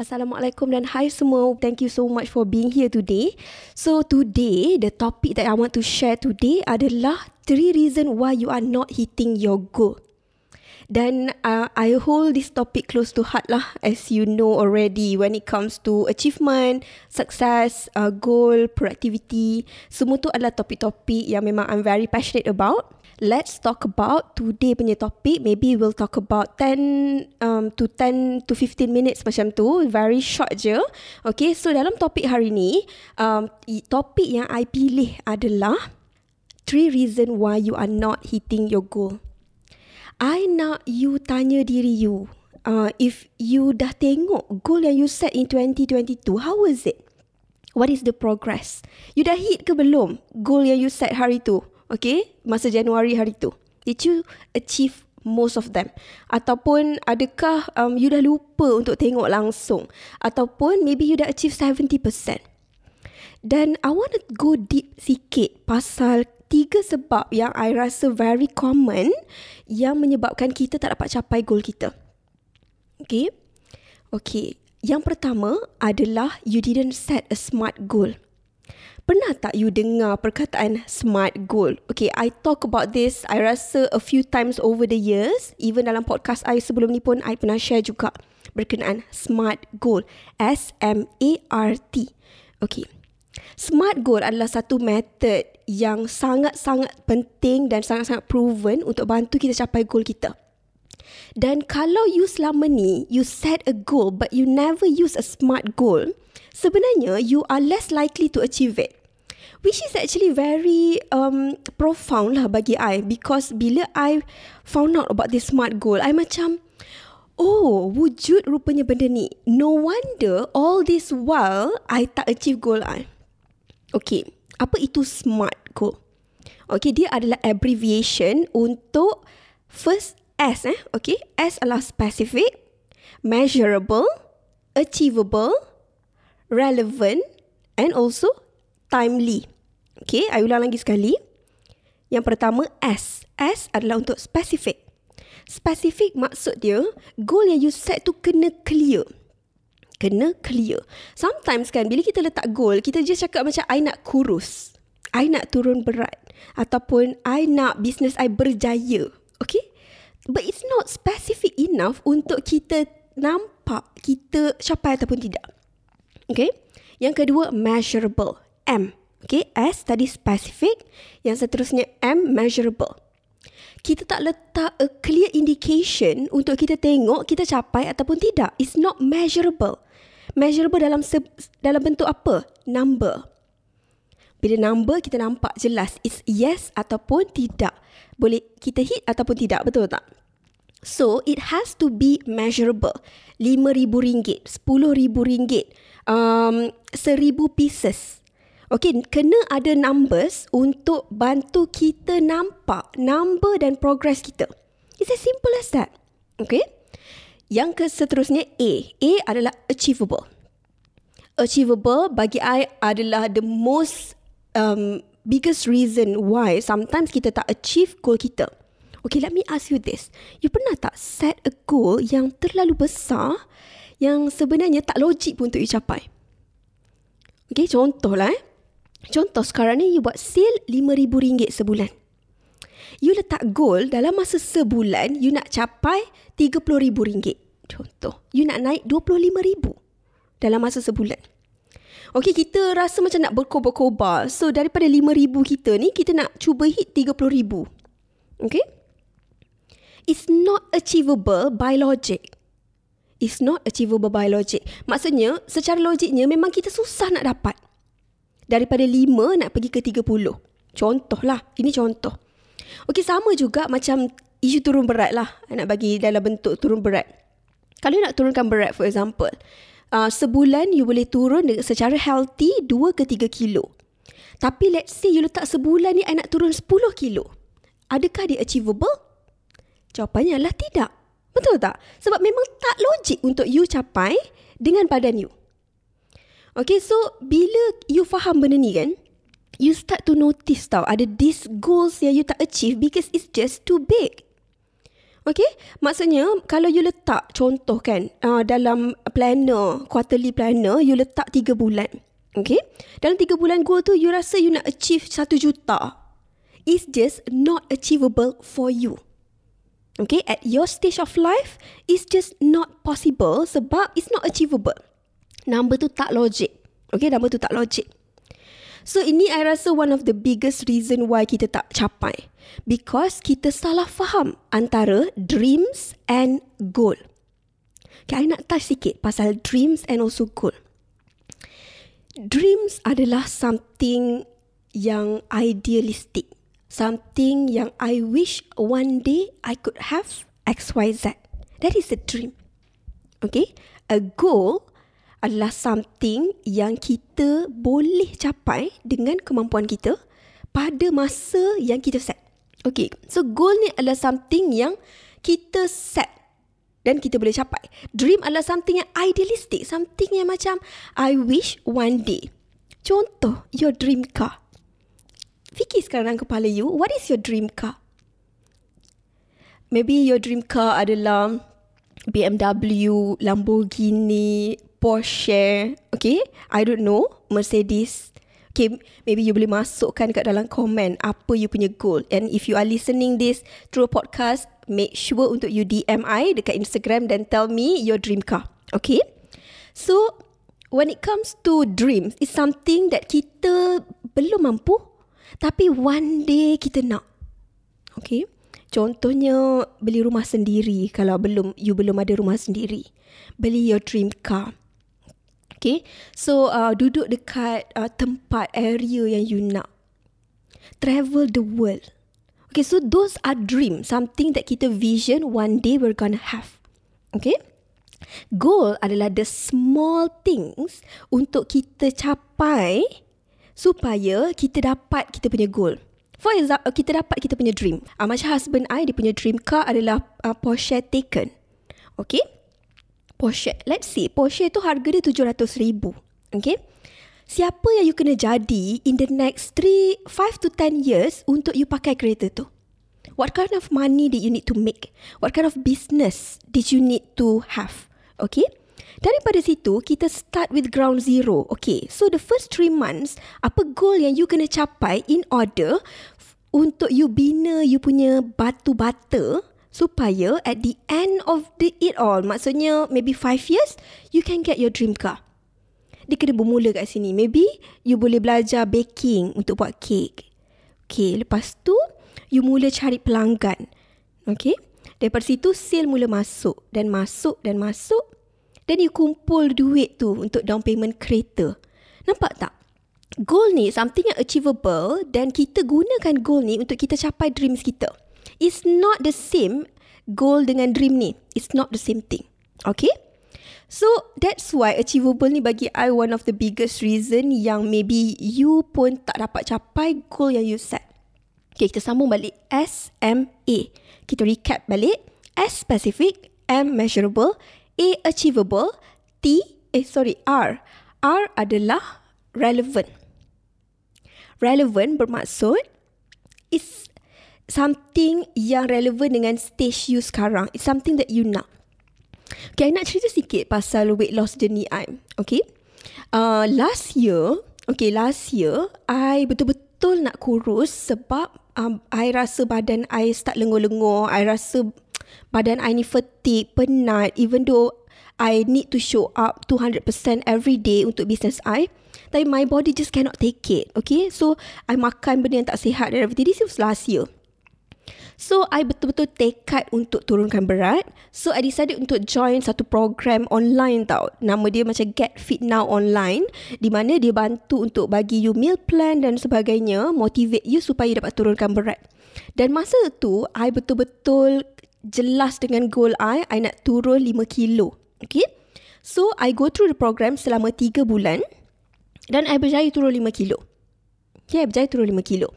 Assalamualaikum dan hi semua. Thank you so much for being here today. So today, the topic that I want to share today adalah three reason why you are not hitting your goal. Dan uh, I hold this topic close to heart lah as you know already when it comes to achievement, success, uh, goal, productivity. Semua tu adalah topik-topik yang memang I'm very passionate about. Let's talk about today punya topik. Maybe we'll talk about 10 um, to 10 to 15 minutes macam tu. Very short je. Okay, so dalam topik hari ni, um, topik yang I pilih adalah three reason why you are not hitting your goal. I nak you tanya diri you. Uh, if you dah tengok goal yang you set in 2022, how was it? What is the progress? You dah hit ke belum goal yang you set hari tu? Okay, masa Januari hari tu. Did you achieve most of them? Ataupun adakah um, you dah lupa untuk tengok langsung? Ataupun maybe you dah achieve 70%? Dan I want to go deep sikit pasal tiga sebab yang I rasa very common yang menyebabkan kita tak dapat capai goal kita. Okay? Okay. Yang pertama adalah you didn't set a smart goal. Pernah tak you dengar perkataan smart goal? Okay, I talk about this, I rasa a few times over the years. Even dalam podcast I sebelum ni pun, I pernah share juga berkenaan smart goal. S-M-A-R-T. Okay. Smart goal adalah satu method yang sangat-sangat penting dan sangat-sangat proven untuk bantu kita capai goal kita. Dan kalau you selama ni, you set a goal but you never use a smart goal, sebenarnya you are less likely to achieve it which is actually very um, profound lah bagi I because bila I found out about this smart goal, I macam, oh wujud rupanya benda ni. No wonder all this while I tak achieve goal I. Okay, apa itu smart goal? Okay, dia adalah abbreviation untuk first S eh. Okay, S adalah specific, measurable, achievable, relevant and also timely. Okay, I ulang lagi sekali. Yang pertama S. S adalah untuk specific. Specific maksud dia, goal yang you set tu kena clear. Kena clear. Sometimes kan, bila kita letak goal, kita just cakap macam, I nak kurus. I nak turun berat. Ataupun, I nak business I berjaya. Okay? But it's not specific enough untuk kita nampak kita capai ataupun tidak. Okay? Yang kedua, measurable. M. Okay, S tadi specific. Yang seterusnya M, measurable. Kita tak letak a clear indication untuk kita tengok kita capai ataupun tidak. It's not measurable. Measurable dalam se- dalam bentuk apa? Number. Bila number kita nampak jelas it's yes ataupun tidak. Boleh kita hit ataupun tidak, betul tak? So, it has to be measurable. RM5,000, RM10,000, um, 1,000 pieces. Okay, kena ada numbers untuk bantu kita nampak number dan progress kita. It's as simple as that. Okay. Yang seterusnya A. A adalah achievable. Achievable bagi I adalah the most um, biggest reason why sometimes kita tak achieve goal kita. Okay, let me ask you this. You pernah tak set a goal yang terlalu besar yang sebenarnya tak logik pun untuk you capai? Okay, contohlah eh. Contoh sekarang ni you buat sale RM5,000 sebulan. You letak goal dalam masa sebulan you nak capai RM30,000. Contoh, you nak naik RM25,000 dalam masa sebulan. Okay, kita rasa macam nak berkobar-kobar. So, daripada RM5,000 kita ni, kita nak cuba hit RM30,000. Okay? It's not achievable by logic. It's not achievable by logic. Maksudnya, secara logiknya memang kita susah nak dapat daripada 5 nak pergi ke 30. Contohlah, ini contoh. Okey, sama juga macam isu turun berat lah. Nak bagi dalam bentuk turun berat. Kalau nak turunkan berat, for example, uh, sebulan you boleh turun secara healthy 2 ke 3 kilo. Tapi let's say you letak sebulan ni I nak turun 10 kilo. adakah dia achievable? Jawapannya adalah tidak. Betul tak? Sebab memang tak logik untuk you capai dengan badan you. Okay, so bila you faham benda ni kan, you start to notice tau, ada these goals yang you tak achieve because it's just too big. Okay, maksudnya kalau you letak contoh kan, uh, dalam planner, quarterly planner, you letak 3 bulan. Okay, dalam 3 bulan goal tu, you rasa you nak achieve 1 juta. It's just not achievable for you. Okay, at your stage of life, it's just not possible sebab it's not achievable. Number tu tak logik. Okay, number tu tak logik. So ini I rasa one of the biggest reason why kita tak capai. Because kita salah faham antara dreams and goal. Okay, I nak touch sikit pasal dreams and also goal. Dreams adalah something yang idealistic something yang I wish one day I could have XYZ. That is a dream. Okay? A goal adalah something yang kita boleh capai dengan kemampuan kita pada masa yang kita set. Okay, so goal ni adalah something yang kita set dan kita boleh capai. Dream adalah something yang idealistic, something yang macam I wish one day. Contoh, your dream car. Fikir sekarang dalam kepala you, what is your dream car? Maybe your dream car adalah BMW, Lamborghini, Porsche, okay? I don't know, Mercedes. Okay, maybe you boleh masukkan kat dalam komen apa you punya goal. And if you are listening this through a podcast, make sure untuk you DM I dekat Instagram dan tell me your dream car. Okay? So, when it comes to dreams, it's something that kita belum mampu tapi one day kita nak. Okay. Contohnya beli rumah sendiri kalau belum you belum ada rumah sendiri. Beli your dream car. Okay. So uh, duduk dekat uh, tempat area yang you nak. Travel the world. Okay, so those are dream, something that kita vision one day we're gonna have. Okay? Goal adalah the small things untuk kita capai supaya kita dapat kita punya goal. For example, kita dapat kita punya dream. Uh, macam husband I, dia punya dream car adalah uh, Porsche Taycan. Okay? Porsche. Let's see. Porsche tu harga dia RM700,000. Okay? Siapa yang you kena jadi in the next 3, 5 to 10 years untuk you pakai kereta tu? What kind of money did you need to make? What kind of business did you need to have? Okay? Daripada situ, kita start with ground zero. Okay, so the first three months, apa goal yang you kena capai in order untuk you bina you punya batu bata supaya at the end of the it all, maksudnya maybe five years, you can get your dream car. Dia kena bermula kat sini. Maybe you boleh belajar baking untuk buat cake. Okay, lepas tu, you mula cari pelanggan. Okay, daripada situ sale mula masuk dan masuk dan masuk Then you kumpul duit tu untuk down payment kereta. Nampak tak? Goal ni something yang achievable dan kita gunakan goal ni untuk kita capai dreams kita. It's not the same goal dengan dream ni. It's not the same thing. Okay? So that's why achievable ni bagi I one of the biggest reason yang maybe you pun tak dapat capai goal yang you set. Okay, kita sambung balik. S, M, A. Kita recap balik. S specific, M measurable, A achievable, T eh sorry R. R adalah relevant. Relevant bermaksud is something yang relevant dengan stage you sekarang. It's something that you nak. Okay, I nak cerita sikit pasal weight loss journey I. Okay. Uh, last year, okay, last year, I betul-betul nak kurus sebab um, I rasa badan I start lengur-lengur. I rasa badan I ni fatigue, penat even though I need to show up 200% every day untuk business I tapi my body just cannot take it okay so I makan benda yang tak sihat and everything this was last year So, I betul-betul tekad untuk turunkan berat. So, I decided untuk join satu program online tau. Nama dia macam Get Fit Now Online. Di mana dia bantu untuk bagi you meal plan dan sebagainya. Motivate you supaya dapat turunkan berat. Dan masa tu, I betul-betul jelas dengan goal I, I nak turun 5 kilo. Okay. So, I go through the program selama 3 bulan dan I berjaya turun 5 kilo. Okay, berjaya turun 5 kilo.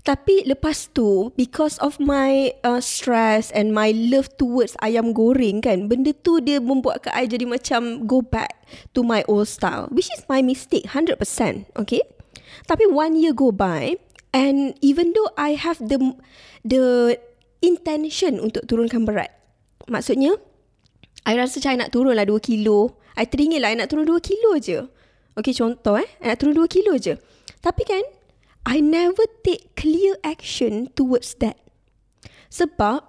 Tapi lepas tu because of my uh, stress and my love towards ayam goreng kan, benda tu dia membuatkan I jadi macam go back to my old style, which is my mistake 100%, okay? Tapi one year go by and even though I have the the intention untuk turunkan berat. Maksudnya I rasa macam I nak turun lah 2 kilo. I teringin lah I nak turun 2 kilo je. Okay contoh eh. I nak turun 2 kilo je. Tapi kan I never take clear action towards that. Sebab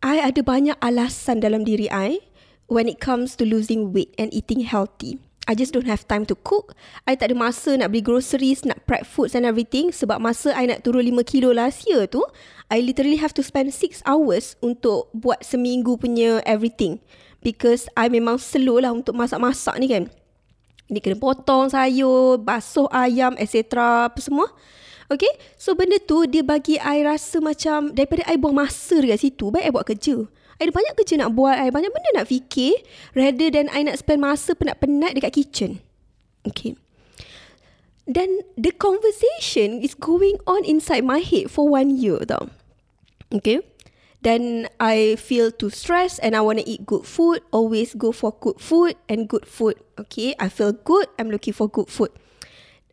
I ada banyak alasan dalam diri I when it comes to losing weight and eating healthy. I just don't have time to cook. I tak ada masa nak beli groceries, nak prep foods and everything. Sebab masa I nak turun 5 kilo last year tu, I literally have to spend 6 hours untuk buat seminggu punya everything. Because I memang slow lah untuk masak-masak ni kan. Dia kena potong sayur, basuh ayam, etc. Apa semua. Okay. So benda tu dia bagi I rasa macam daripada I buang masa dekat situ. Baik I buat kerja. I ada banyak kerja nak buat. I banyak benda nak fikir. Rather than I nak spend masa penat-penat dekat kitchen. Okay. Then the conversation is going on inside my head for one year tau. Okay. Then I feel too stressed and I want to eat good food. Always go for good food and good food. Okay, I feel good. I'm looking for good food.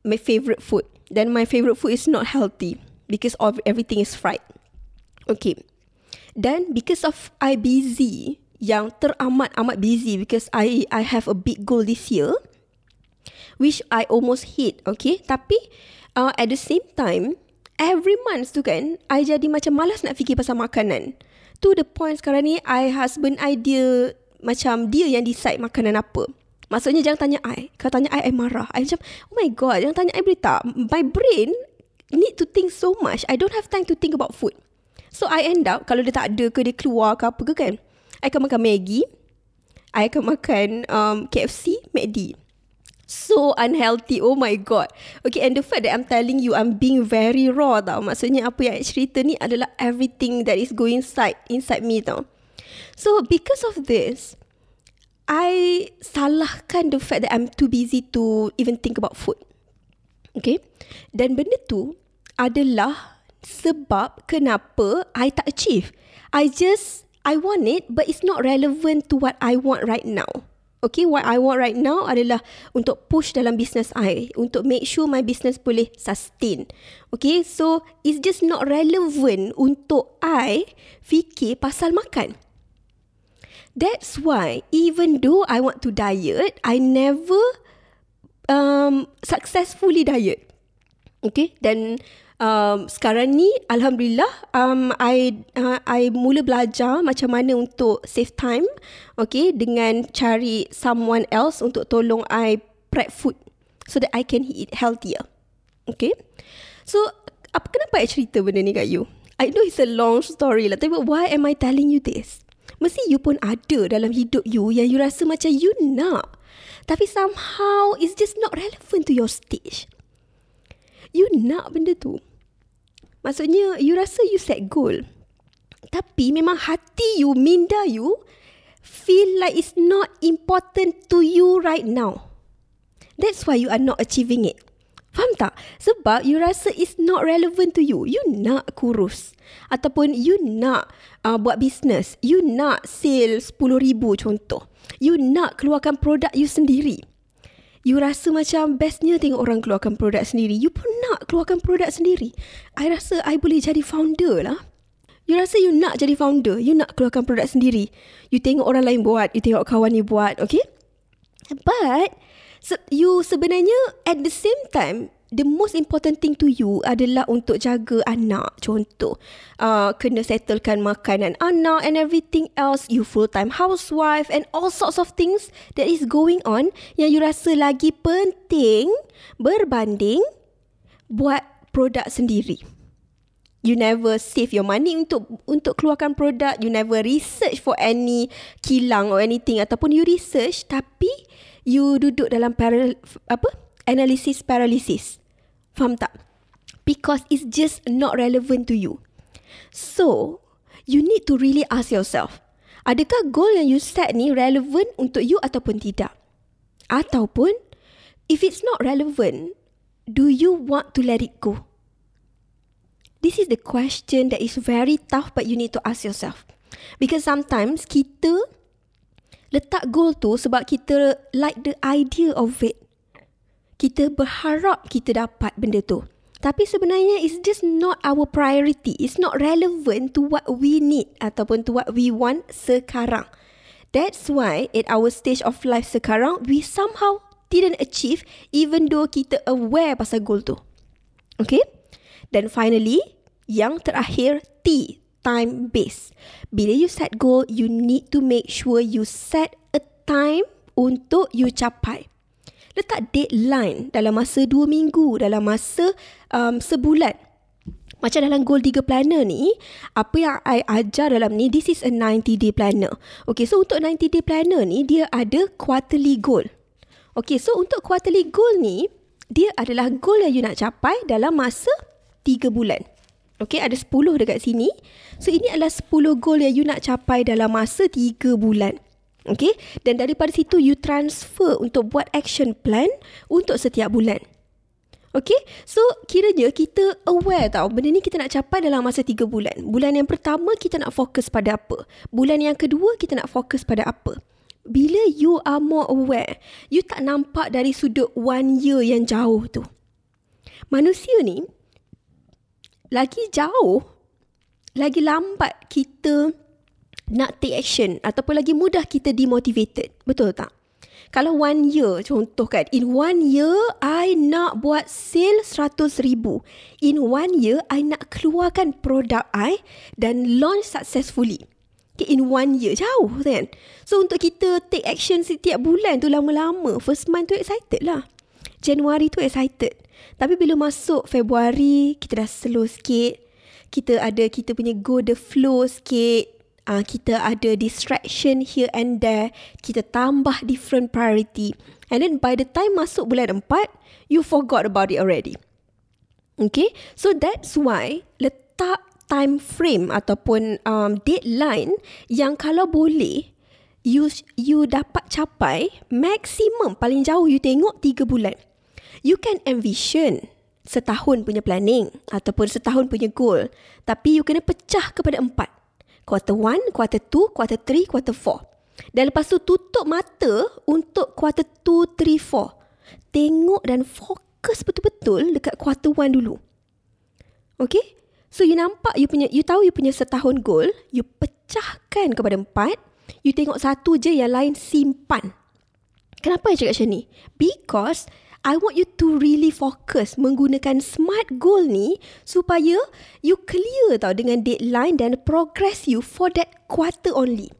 My favorite food. Then my favorite food is not healthy because of everything is fried. Okay. Then because of I busy, yang teramat amat busy because I I have a big goal this year, which I almost hit. Okay, tapi uh, at the same time, every month tu kan, I jadi macam malas nak fikir pasal makanan. To the point sekarang ni, I husband idea macam dia yang decide makanan apa. Maksudnya jangan tanya I. Kalau tanya I, I marah. I macam, oh my god, jangan tanya I boleh tak? My brain need to think so much. I don't have time to think about food. So I end up, kalau dia tak ada ke, dia keluar ke apa ke kan, I akan makan Maggie. I akan makan um, KFC, McD so unhealthy. Oh my god. Okay, and the fact that I'm telling you I'm being very raw tau. Maksudnya apa yang I cerita ni adalah everything that is going inside inside me tau. So because of this, I salahkan the fact that I'm too busy to even think about food. Okay. Dan benda tu adalah sebab kenapa I tak achieve. I just, I want it but it's not relevant to what I want right now. Okay, what I want right now adalah untuk push dalam business I. Untuk make sure my business boleh sustain. Okay, so it's just not relevant untuk I fikir pasal makan. That's why even though I want to diet, I never um, successfully diet. Okay, dan um, sekarang ni alhamdulillah um, I uh, I mula belajar macam mana untuk save time okay dengan cari someone else untuk tolong I prep food so that I can eat healthier okay? So apa kenapa I cerita benda ni kat you? I know it's a long story lah tapi why am I telling you this? Mesti you pun ada dalam hidup you yang you rasa macam you nak tapi somehow it's just not relevant to your stage. You nak benda tu. Maksudnya, you rasa you set goal. Tapi memang hati you, minda you, feel like it's not important to you right now. That's why you are not achieving it. Faham tak? Sebab you rasa it's not relevant to you. You nak kurus. Ataupun you nak uh, buat business. You nak sale RM10,000 contoh. You nak keluarkan produk you sendiri you rasa macam bestnya tengok orang keluarkan produk sendiri. You pun nak keluarkan produk sendiri. I rasa I boleh jadi founder lah. You rasa you nak jadi founder. You nak keluarkan produk sendiri. You tengok orang lain buat. You tengok kawan you buat. Okay? But, you sebenarnya at the same time, the most important thing to you adalah untuk jaga anak. Contoh, uh, kena settlekan makanan anak and everything else. You full-time housewife and all sorts of things that is going on yang you rasa lagi penting berbanding buat produk sendiri. You never save your money untuk untuk keluarkan produk. You never research for any kilang or anything ataupun you research tapi you duduk dalam paral, apa analysis paralysis. Faham tak? Because it's just not relevant to you. So, you need to really ask yourself, adakah goal yang you set ni relevant untuk you ataupun tidak? Ataupun, if it's not relevant, do you want to let it go? This is the question that is very tough but you need to ask yourself. Because sometimes kita letak goal tu sebab kita like the idea of it. Kita berharap kita dapat benda tu. Tapi sebenarnya it's just not our priority. It's not relevant to what we need ataupun to what we want sekarang. That's why at our stage of life sekarang, we somehow didn't achieve even though kita aware pasal goal tu. Okay? Then finally, yang terakhir T, time base. Bila you set goal, you need to make sure you set a time untuk you capai. Letak deadline dalam masa dua minggu, dalam masa um, sebulan. Macam dalam Goal Digger Planner ni, apa yang I ajar dalam ni, this is a 90 day planner. Okay, so untuk 90 day planner ni, dia ada quarterly goal. Okay, so untuk quarterly goal ni, dia adalah goal yang you nak capai dalam masa 3 bulan. Okay, ada 10 dekat sini. So, ini adalah 10 goal yang you nak capai dalam masa 3 bulan. Okay, dan daripada situ you transfer untuk buat action plan untuk setiap bulan. Okay, so kiranya kita aware tau benda ni kita nak capai dalam masa 3 bulan. Bulan yang pertama kita nak fokus pada apa? Bulan yang kedua kita nak fokus pada apa? Bila you are more aware, you tak nampak dari sudut one year yang jauh tu. Manusia ni, lagi jauh, lagi lambat kita nak take action ataupun lagi mudah kita demotivated. Betul tak? Kalau one year contoh kan, in one year I nak buat sale seratus ribu. In one year I nak keluarkan produk I dan launch successfully. Okay, in one year jauh kan. So untuk kita take action setiap bulan tu lama-lama, first month tu excited lah. Januari tu excited. Tapi bila masuk Februari, kita dah slow sikit. Kita ada kita punya go the flow sikit. Uh, kita ada distraction here and there. Kita tambah different priority. And then by the time masuk bulan empat, you forgot about it already. Okay, so that's why letak time frame ataupun um, deadline yang kalau boleh you you dapat capai maksimum paling jauh you tengok tiga bulan you can envision setahun punya planning ataupun setahun punya goal. Tapi you kena pecah kepada empat. Quarter one, quarter two, quarter three, quarter four. Dan lepas tu tutup mata untuk quarter two, three, four. Tengok dan fokus betul-betul dekat quarter one dulu. Okay? So you nampak you punya, you tahu you punya setahun goal, you pecahkan kepada empat, you tengok satu je yang lain simpan. Kenapa saya cakap macam ni? Because I want you to really focus menggunakan smart goal ni supaya you clear tau dengan deadline dan progress you for that quarter only.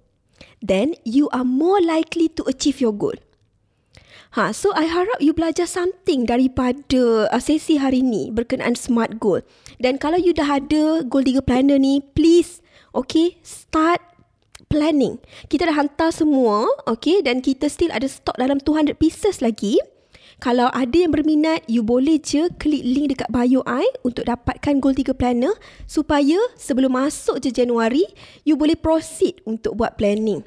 Then you are more likely to achieve your goal. Ha, so I harap you belajar something daripada uh, sesi hari ni berkenaan smart goal. Dan kalau you dah ada goal 3 planner ni, please, okay, start planning. Kita dah hantar semua, okay, dan kita still ada stok dalam 200 pieces lagi. Kalau ada yang berminat, you boleh je klik link dekat bio I untuk dapatkan Goal 3 Planner supaya sebelum masuk je Januari, you boleh proceed untuk buat planning.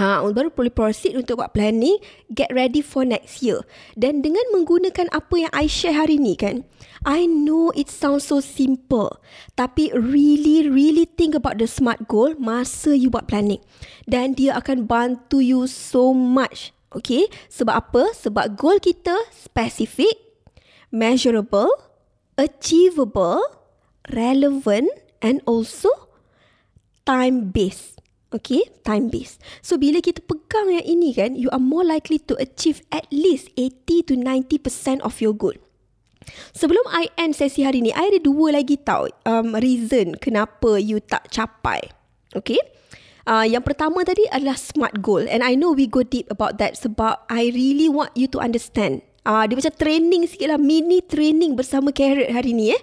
Ha, baru boleh proceed untuk buat planning, get ready for next year. Dan dengan menggunakan apa yang I share hari ni kan, I know it sounds so simple. Tapi really, really think about the smart goal masa you buat planning. Dan dia akan bantu you so much Okay, sebab apa? Sebab goal kita specific, measurable, achievable, relevant and also time based. Okay, time based. So bila kita pegang yang ini kan, you are more likely to achieve at least 80 to 90% of your goal. Sebelum I end sesi hari ni, I ada dua lagi tau um, reason kenapa you tak capai. Okay. Uh, yang pertama tadi adalah smart goal and I know we go deep about that sebab I really want you to understand. Uh, dia macam training sikit lah, mini training bersama Carrot hari ni eh.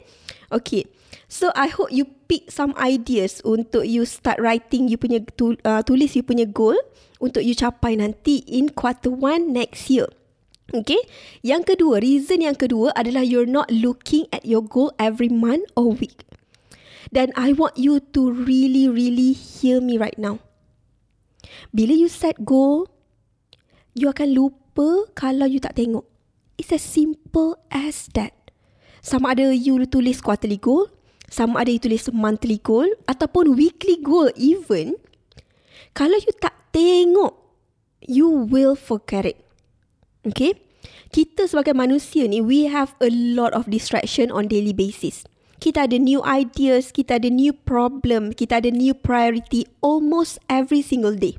Okay, so I hope you pick some ideas untuk you start writing you punya tu, uh, tulis you punya goal untuk you capai nanti in quarter one next year. Okay, yang kedua, reason yang kedua adalah you're not looking at your goal every month or week. Dan I want you to really, really hear me right now. Bila you set goal, you akan lupa kalau you tak tengok. It's as simple as that. Sama ada you tulis quarterly goal, Sama ada you tulis monthly goal ataupun weekly goal even. Kalau you tak tengok, you will forget it. Okay? Kita sebagai manusia ni, we have a lot of distraction on daily basis. Kita ada new ideas, kita ada new problem, kita ada new priority almost every single day.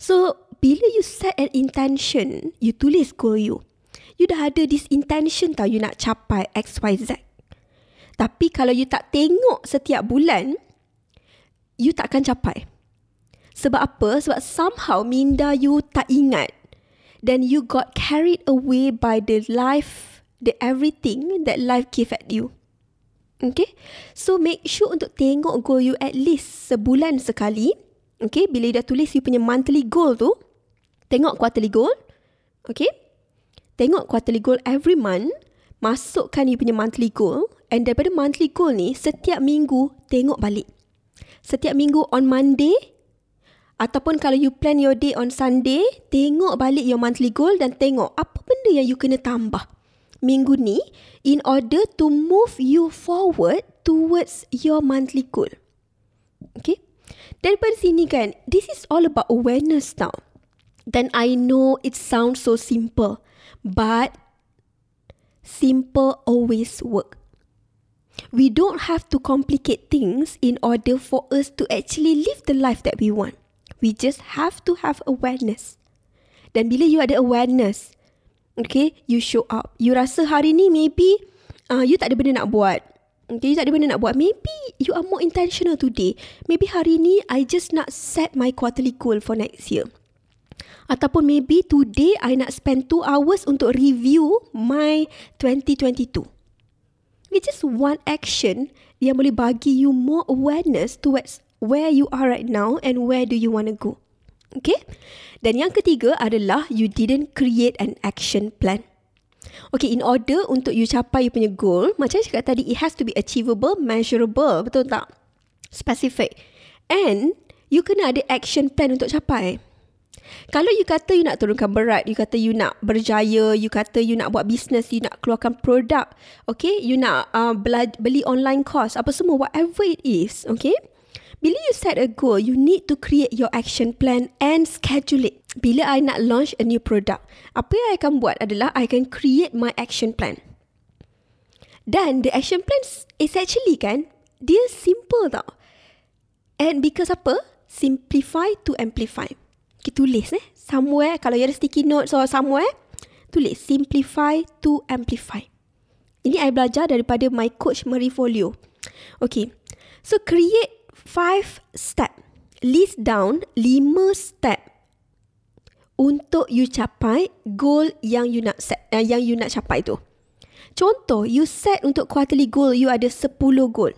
So, bila you set an intention, you tulis goal you. You dah ada this intention tau you nak capai X, Y, Z. Tapi kalau you tak tengok setiap bulan, you tak akan capai. Sebab apa? Sebab somehow minda you tak ingat. Then you got carried away by the life, the everything that life give at you. Okay? So make sure untuk tengok goal you at least sebulan sekali. Okay, bila dah tulis you punya monthly goal tu, tengok quarterly goal. Okay? Tengok quarterly goal every month. Masukkan you punya monthly goal. And daripada monthly goal ni, setiap minggu tengok balik. Setiap minggu on Monday, ataupun kalau you plan your day on Sunday, tengok balik your monthly goal dan tengok apa benda yang you kena tambah minggu ni in order to move you forward towards your monthly goal. Okay? Daripada sini kan, this is all about awareness now. Then I know it sounds so simple, but simple always work. We don't have to complicate things in order for us to actually live the life that we want. We just have to have awareness. Dan bila you ada awareness, okay, you show up. You rasa hari ni maybe uh, you tak ada benda nak buat. Okay, you tak ada benda nak buat. Maybe you are more intentional today. Maybe hari ni I just nak set my quarterly goal for next year. Ataupun maybe today I nak spend 2 hours untuk review my 2022. It's just one action yang boleh bagi you more awareness towards where you are right now and where do you want to go. Okay? Dan yang ketiga adalah you didn't create an action plan. Okay, in order untuk you capai you punya goal, macam saya cakap tadi, it has to be achievable, measurable, betul tak? Specific. And, you kena ada action plan untuk capai. Kalau you kata you nak turunkan berat, you kata you nak berjaya, you kata you nak buat business, you nak keluarkan produk, okay, you nak uh, beli online course, apa semua, whatever it is, okay, bila you set a goal, you need to create your action plan and schedule it. Bila I nak launch a new product, apa yang I akan buat adalah I can create my action plan. Dan the action plan is actually kan, dia simple tau. And because apa? Simplify to amplify. Kita tulis eh. Somewhere, kalau you ada sticky notes or somewhere, tulis simplify to amplify. Ini I belajar daripada my coach Marie Folio. Okay. So create five step. List down lima step untuk you capai goal yang you nak set, uh, yang you nak capai tu. Contoh, you set untuk quarterly goal you ada 10 goal.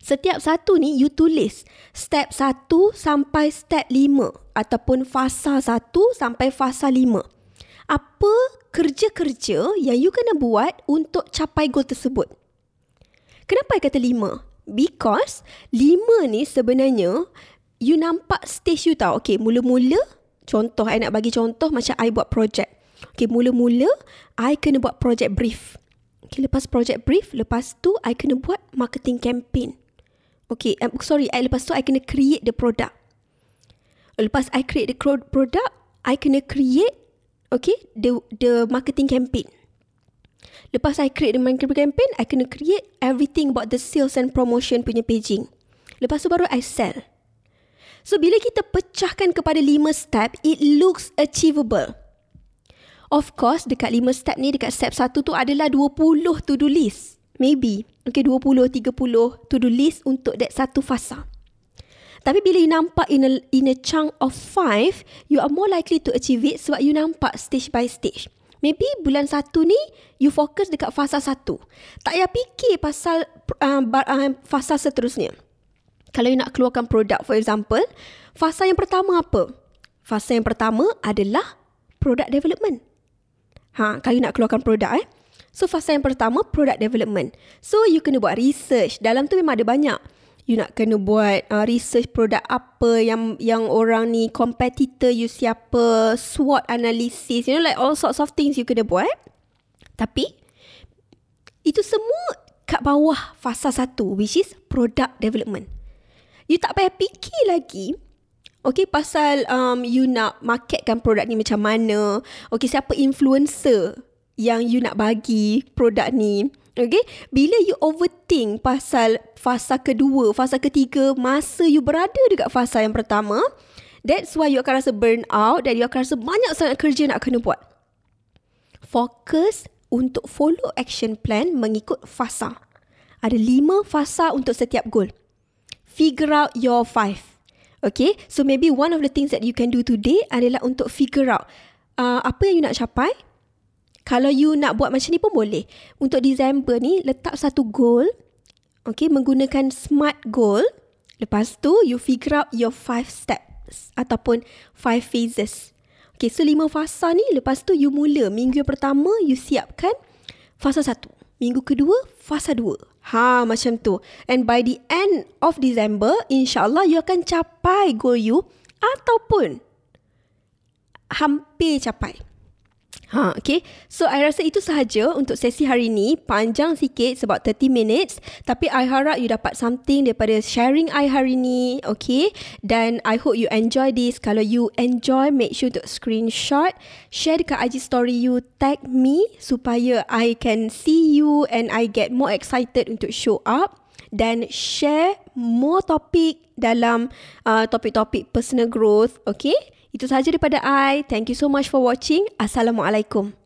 Setiap satu ni you tulis step 1 sampai step 5 ataupun fasa 1 sampai fasa 5. Apa kerja-kerja yang you kena buat untuk capai goal tersebut? Kenapa I kata 5? Because lima ni sebenarnya you nampak stage you tahu. Okay, mula-mula contoh I nak bagi contoh macam I buat project. Okay, mula-mula I kena buat project brief. Okay, lepas project brief, lepas tu I kena buat marketing campaign. Okay, um, sorry, I, lepas tu I kena create the product. Lepas I create the product, I kena create okay the the marketing campaign. Lepas I create the marketing campaign, I kena create everything about the sales and promotion punya paging. Lepas tu baru I sell. So bila kita pecahkan kepada lima step, it looks achievable. Of course, dekat lima step ni, dekat step satu tu adalah 20 to-do list. Maybe. Okay, 20, 30 to-do list untuk that satu fasa. Tapi bila you nampak in a, in a chunk of five, you are more likely to achieve it sebab you nampak stage by stage. Maybe bulan satu ni you fokus dekat fasa satu. Tak payah fikir pasal uh, uh, fasa seterusnya. Kalau you nak keluarkan produk for example, fasa yang pertama apa? Fasa yang pertama adalah product development. Ha, kalau you nak keluarkan produk eh. So fasa yang pertama product development. So you kena buat research. Dalam tu memang ada banyak you nak kena buat uh, research produk apa yang yang orang ni competitor you siapa SWOT analysis you know like all sorts of things you kena buat tapi itu semua kat bawah fasa satu which is product development. You tak payah fikir lagi Okay, pasal um, you nak marketkan produk ni macam mana. Okay, siapa influencer yang you nak bagi produk ni. Okay, bila you overthink pasal fasa kedua, fasa ketiga, masa you berada dekat fasa yang pertama, that's why you akan rasa burn out dan you akan rasa banyak sangat kerja nak kena buat. Fokus untuk follow action plan mengikut fasa. Ada lima fasa untuk setiap goal. Figure out your five. Okay, so maybe one of the things that you can do today adalah untuk figure out uh, apa yang you nak capai. Kalau you nak buat macam ni pun boleh. Untuk December ni, letak satu goal. Okay, menggunakan SMART goal. Lepas tu, you figure out your five steps ataupun five phases. Okay, so lima fasa ni, lepas tu you mula. Minggu yang pertama, you siapkan fasa satu. Minggu kedua, fasa dua. Ha, macam tu. And by the end of December, insyaAllah you akan capai goal you ataupun hampir capai. Ha, okay. So, I rasa itu sahaja untuk sesi hari ini. Panjang sikit sebab 30 minutes. Tapi, I harap you dapat something daripada sharing I hari ini. Okay. Dan, I hope you enjoy this. Kalau you enjoy, make sure to screenshot. Share dekat IG story you. Tag me supaya I can see you and I get more excited untuk show up. Dan, share more topik dalam uh, topik-topik personal growth. Okay. Itu sahaja daripada I. Thank you so much for watching. Assalamualaikum.